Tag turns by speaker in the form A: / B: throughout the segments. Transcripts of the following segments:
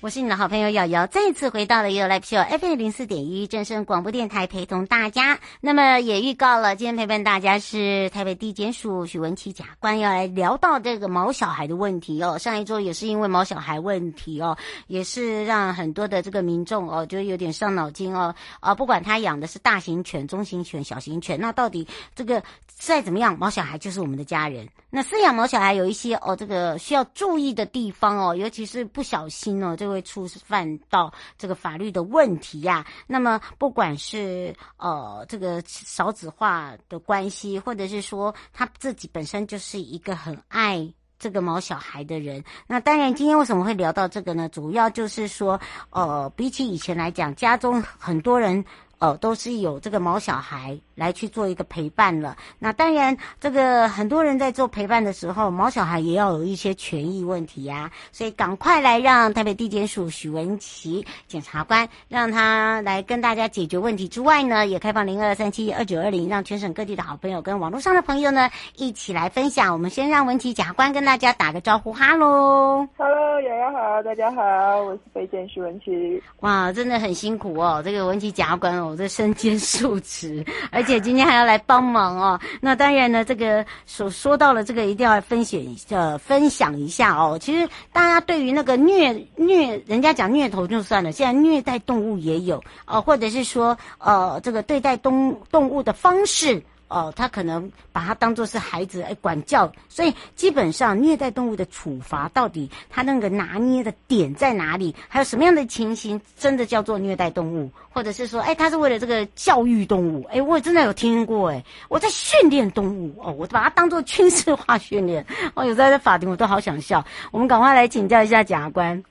A: 我是你的好朋友瑶瑶，再次回到了 You Live Show FM 零四点一正声广播电台，陪同大家。那么也预告了，今天陪伴大家是台北地检署许文琪检察官，要来聊到这个毛小孩的问题哦。上一周也是因为毛小孩问题哦，也是让很多的这个民众哦，就有点伤脑筋哦。啊，不管他养的是大型犬、中型犬、小型犬，那到底这个再怎么样，毛小孩就是我们的家人。那饲养毛小孩有一些哦，这个需要注意的地方哦，尤其是不小心哦，就会触犯到这个法律的问题呀、那么不管是呃这个少子化的关系，或者是说他自己本身就是一个很爱这个毛小孩的人，那当然今天为什么会聊到这个呢？主要就是说，呃，比起以前来讲，家中很多人。哦，都是有这个毛小孩来去做一个陪伴了。那当然，这个很多人在做陪伴的时候，毛小孩也要有一些权益问题呀、啊。所以赶快来让台北地检署许文琪检察官，让他来跟大家解决问题之外呢，也开放零二三七二九二零，让全省各地的好朋友跟网络上的朋友呢一起来分享。我们先让文琪检察官跟大家打个招呼，哈喽，
B: 哈喽，瑶瑶好，大家好，我是北检许文琪。
A: 哇，真的很辛苦哦，这个文琪检察官我的身兼数职，而且今天还要来帮忙哦。那当然呢，这个所说到了这个，一定要分享呃，分享一下哦。其实大家对于那个虐虐，人家讲虐头就算了，现在虐待动物也有哦，或者是说呃，这个对待动动物的方式。哦，他可能把它当作是孩子来管教，所以基本上虐待动物的处罚到底他那个拿捏的点在哪里？还有什么样的情形真的叫做虐待动物，或者是说，哎，他是为了这个教育动物？哎，我真的有听过，哎，我在训练动物哦，我把它当做 军事化训练。哦，有在这法庭我都好想笑。我们赶快来请教一下检察官。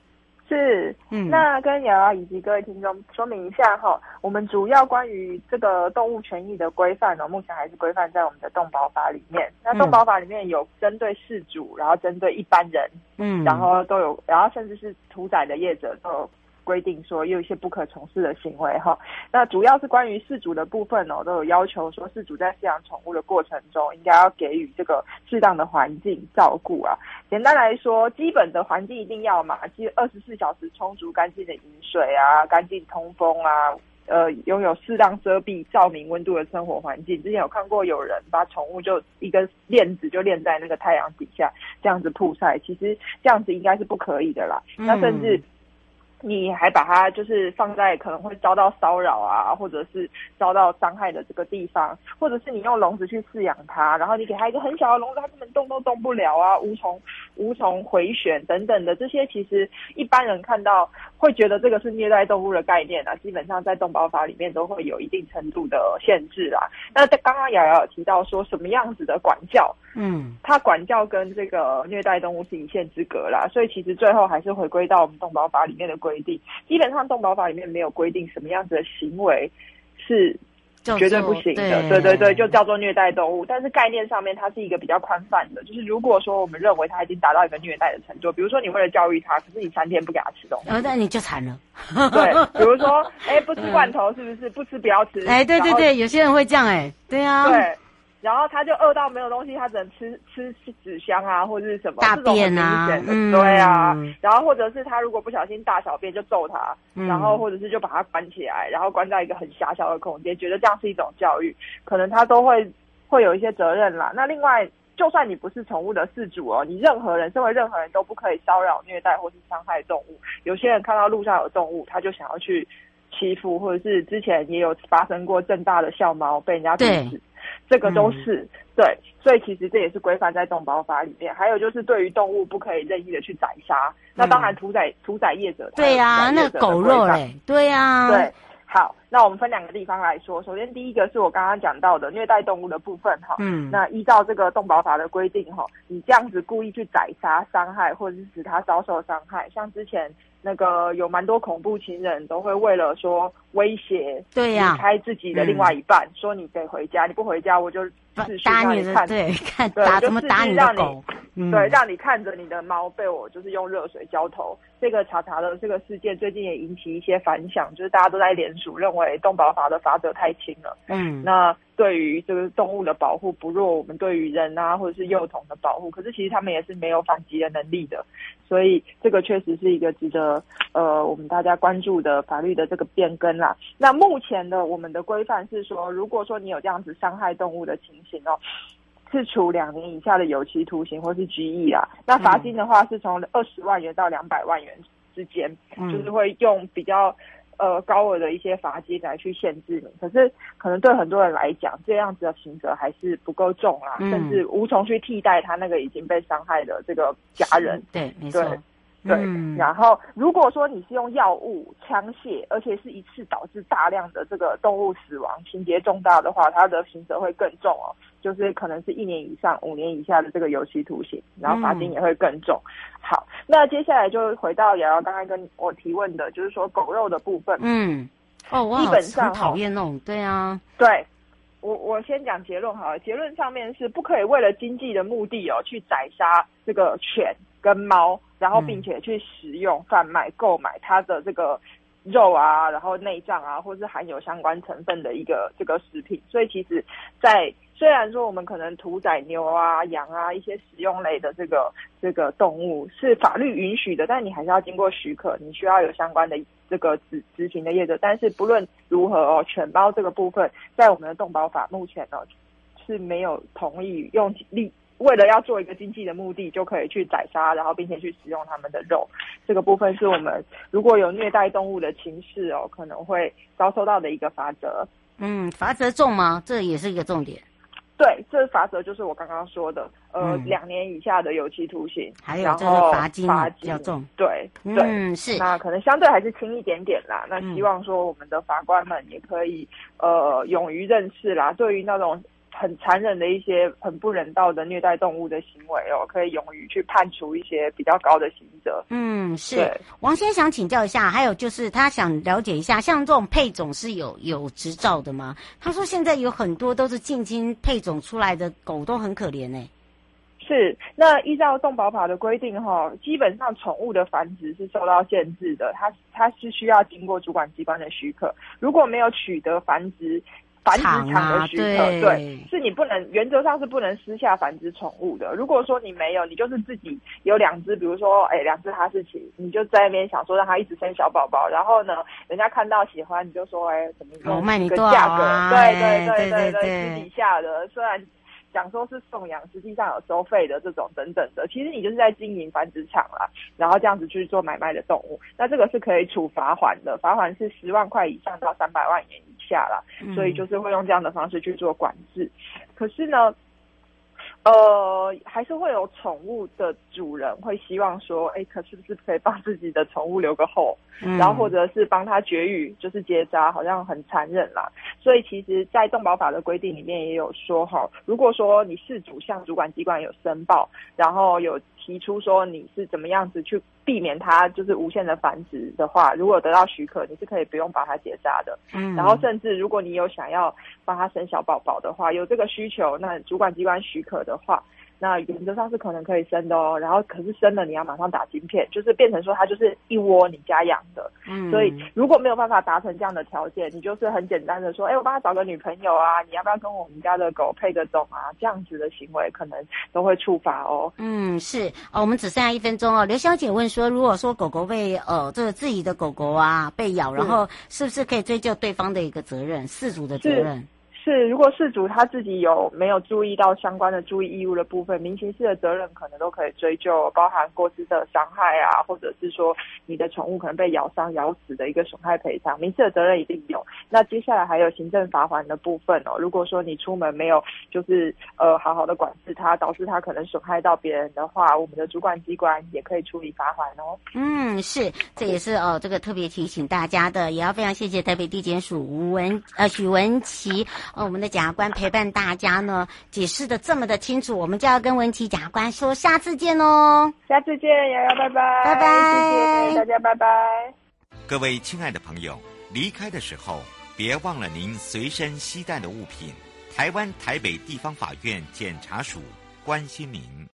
B: 是，嗯，那跟瑶瑶以及各位听众说明一下哈，我们主要关于这个动物权益的规范呢，目前还是规范在我们的动保法里面。那动保法里面有针对事主，然后针对一般人，嗯，然后都有，然后甚至是屠宰的业者都有。规定说有一些不可从事的行为哈，那主要是关于饲主的部分哦，都有要求说饲主在饲养宠物的过程中，应该要给予这个适当的环境照顾啊。简单来说，基本的环境一定要嘛，即二十四小时充足干净的饮水啊，干净通风啊，呃，拥有适当遮蔽、照明、温度的生活环境。之前有看过有人把宠物就一根链子就链在那个太阳底下，这样子曝晒，其实这样子应该是不可以的啦。那甚至。你还把它就是放在可能会遭到骚扰啊，或者是遭到伤害的这个地方，或者是你用笼子去饲养它，然后你给它一个很小的笼子，它根本动都动不了啊，无从 无从回旋等等的这些，其实一般人看到会觉得这个是虐待动物的概念啊，基本上在动保法里面都会有一定程度的限制啦。那在刚刚瑶瑶有提到说什么样子的管教，嗯，它管教跟这个虐待动物是一线之隔啦，所以其实最后还是回归到我们动保法里面的规。定基本上动保法里面没有规定什么样子的行为是绝对不行的。对，对对对，就叫做虐待动物。但是概念上面，它是一个比较宽泛的，就是如果说我们认为它已经达到一个虐待的程度，比如说你为了教育它，可是你三天不给它吃东西，
A: 然后那你就惨了。
B: 对，比如说，哎，不吃罐头是不是？不吃不要吃。
A: 哎，对对对，有些人会这样，哎，对啊。
B: 对。然后他就饿到没有东西，他只能吃吃纸箱啊，或者是什么
A: 大便啊，
B: 嗯，对啊。然后或者是他如果不小心大小便就揍他，嗯、然后或者是就把他关起来，然后关在一个很狭小的空间，觉得这样是一种教育，可能他都会会有一些责任啦。那另外，就算你不是宠物的饲主哦，你任何人，身为任何人都不可以骚扰、虐待或是伤害动物。有些人看到路上有动物，他就想要去欺负，或者是之前也有发生过正大的校猫被人家毒死。这个都是、嗯、对，所以其实这也是规范在动保法里面。还有就是对于动物不可以任意的去宰杀。嗯、那当然屠宰屠宰业者，
A: 对呀、啊，那狗肉嘞，对呀、啊，
B: 对。好，那我们分两个地方来说。首先，第一个是我刚刚讲到的虐待动物的部分哈。嗯。那依照这个动保法的规定哈，你这样子故意去宰杀、伤害，或者是使它遭受伤害，像之前那个有蛮多恐怖情人都会为了说威胁，对呀，离开自己的另外一半，说你得回家，你不回家我就。
A: 打你的，对，看打怎么打你的狗，
B: 对，让你看着你的猫被我就是用热水浇头。这个查查的这个事件最近也引起一些反响，就是大家都在联署，认为动保法的罚则太轻了。嗯，那对于这个动物的保护不弱我们对于人啊或者是幼童的保护，可是其实他们也是没有反击的能力的，所以这个确实是一个值得呃我们大家关注的法律的这个变更啦。那目前的我们的规范是说，如果说你有这样子伤害动物的情形哦。是处两年以下的有期徒刑或是拘役啊，那罚金的话是从二十万元到两百万元之间，嗯、就是会用比较呃高额的一些罚金来去限制你。可是可能对很多人来讲，这样子的刑责还是不够重啊，嗯、甚至无从去替代他那个已经被伤害的这个家人。
A: 对，没错。
B: 对，嗯、然后如果说你是用药物枪械，而且是一次导致大量的这个动物死亡，情节重大的话，它的刑责会更重哦，就是可能是一年以上五年以下的这个有期徒刑，然后罚金也会更重。嗯、好，那接下来就回到瑶瑶刚才跟我提问的，就是说狗肉的部分。
A: 嗯，哦，我基本上讨厌那种，对啊，
B: 对，我我先讲结论好了，结论上面是不可以为了经济的目的哦去宰杀这个犬跟猫。然后，并且去食用、贩卖、购买它的这个肉啊，然后内脏啊，或是含有相关成分的一个这个食品。所以，其实，在虽然说我们可能屠宰牛啊、羊啊一些食用类的这个这个动物是法律允许的，但你还是要经过许可，你需要有相关的这个执执行的业者。但是不论如何哦，犬猫这个部分，在我们的动保法目前呢是没有同意用力。为了要做一个经济的目的，就可以去宰杀，然后并且去食用他们的肉。这个部分是我们如果有虐待动物的情事哦，可能会遭受到的一个罚则。
A: 嗯，罚则重吗？这也是一个重点。
B: 对，这罚则就是我刚刚说的，呃，嗯、两年以下的有期徒刑，
A: 还有这个罚金罚金比较重。
B: 对，对
A: 嗯，是。
B: 那可能相对还是轻一点点啦。那希望说我们的法官们也可以呃勇于认识啦，对于那种。很残忍的一些很不人道的虐待动物的行为哦，可以勇于去判处一些比较高的刑责。
A: 嗯，是。王先想请教一下，还有就是他想了解一下，像这种配种是有有执照的吗？他说现在有很多都是近亲配种出来的狗都很可怜呢。
B: 是，那依照动保法的规定哈，基本上宠物的繁殖是受到限制的，它它是需要经过主管机关的许可，如果没有取得繁殖。繁殖场的许可，啊、对，对，是你不能，原则上是不能私下繁殖宠物的。如果说你没有，你就是自己有两只，比如说，哎，两只哈士奇，你就在那边想说让它一直生小宝宝，然后呢，人家看到喜欢，你就说，哎，怎么
A: 我卖你
B: 个价格？啊、对对对对对，私底下的，虽然。讲说是送养，实际上有收费的这种等等的，其实你就是在经营繁殖场啦，然后这样子去做买卖的动物，那这个是可以处罚款的，罚款是十万块以上到三百万元以下啦，所以就是会用这样的方式去做管制。可是呢，呃，还是会有宠物的主人会希望说，哎，可是不是可以帮自己的宠物留个后，嗯、然后或者是帮它绝育，就是结扎，好像很残忍啦。所以其实，在动保法的规定里面也有说，哈，如果说你事主向主管机关有申报，然后有提出说你是怎么样子去避免它就是无限的繁殖的话，如果得到许可，你是可以不用把它结扎的。嗯，然后甚至如果你有想要帮它生小宝宝的话，有这个需求，那主管机关许可的话。那原则上是可能可以生的哦，然后可是生了你要马上打晶片，就是变成说它就是一窝你家养的，嗯，所以如果没有办法达成这样的条件，你就是很简单的说，哎，我帮他找个女朋友啊，你要不要跟我们家的狗配个种啊？这样子的行为可能都会触发哦。
A: 嗯，是哦，我们只剩下一分钟哦。刘小姐问说，如果说狗狗被呃这个自己的狗狗啊被咬，然后是不是可以追究对方的一个责任，饲主的责任？
B: 是，如果事主他自己有没有注意到相关的注意义务的部分，民刑事的责任可能都可以追究，包含过失的伤害啊，或者是说你的宠物可能被咬伤、咬死的一个损害赔偿，民事的责任一定有。那接下来还有行政罚锾的部分哦。如果说你出门没有就是呃好好的管制它，导致它可能损害到别人的话，我们的主管机关也可以处理罚锾哦。
A: 嗯，是，这也是哦，这个特别提醒大家的，也要非常谢谢台北地检署吴文呃许文琪。哦，我们的检察官陪伴大家呢，解释的这么的清楚，我们就要跟文琪检察官说下次见哦，
B: 下次见，瑶瑶，拜拜，
A: 拜拜，
B: 谢谢大家，拜拜。
C: 各位亲爱的朋友，离开的时候别忘了您随身携带的物品。台湾台北地方法院检察署关心您。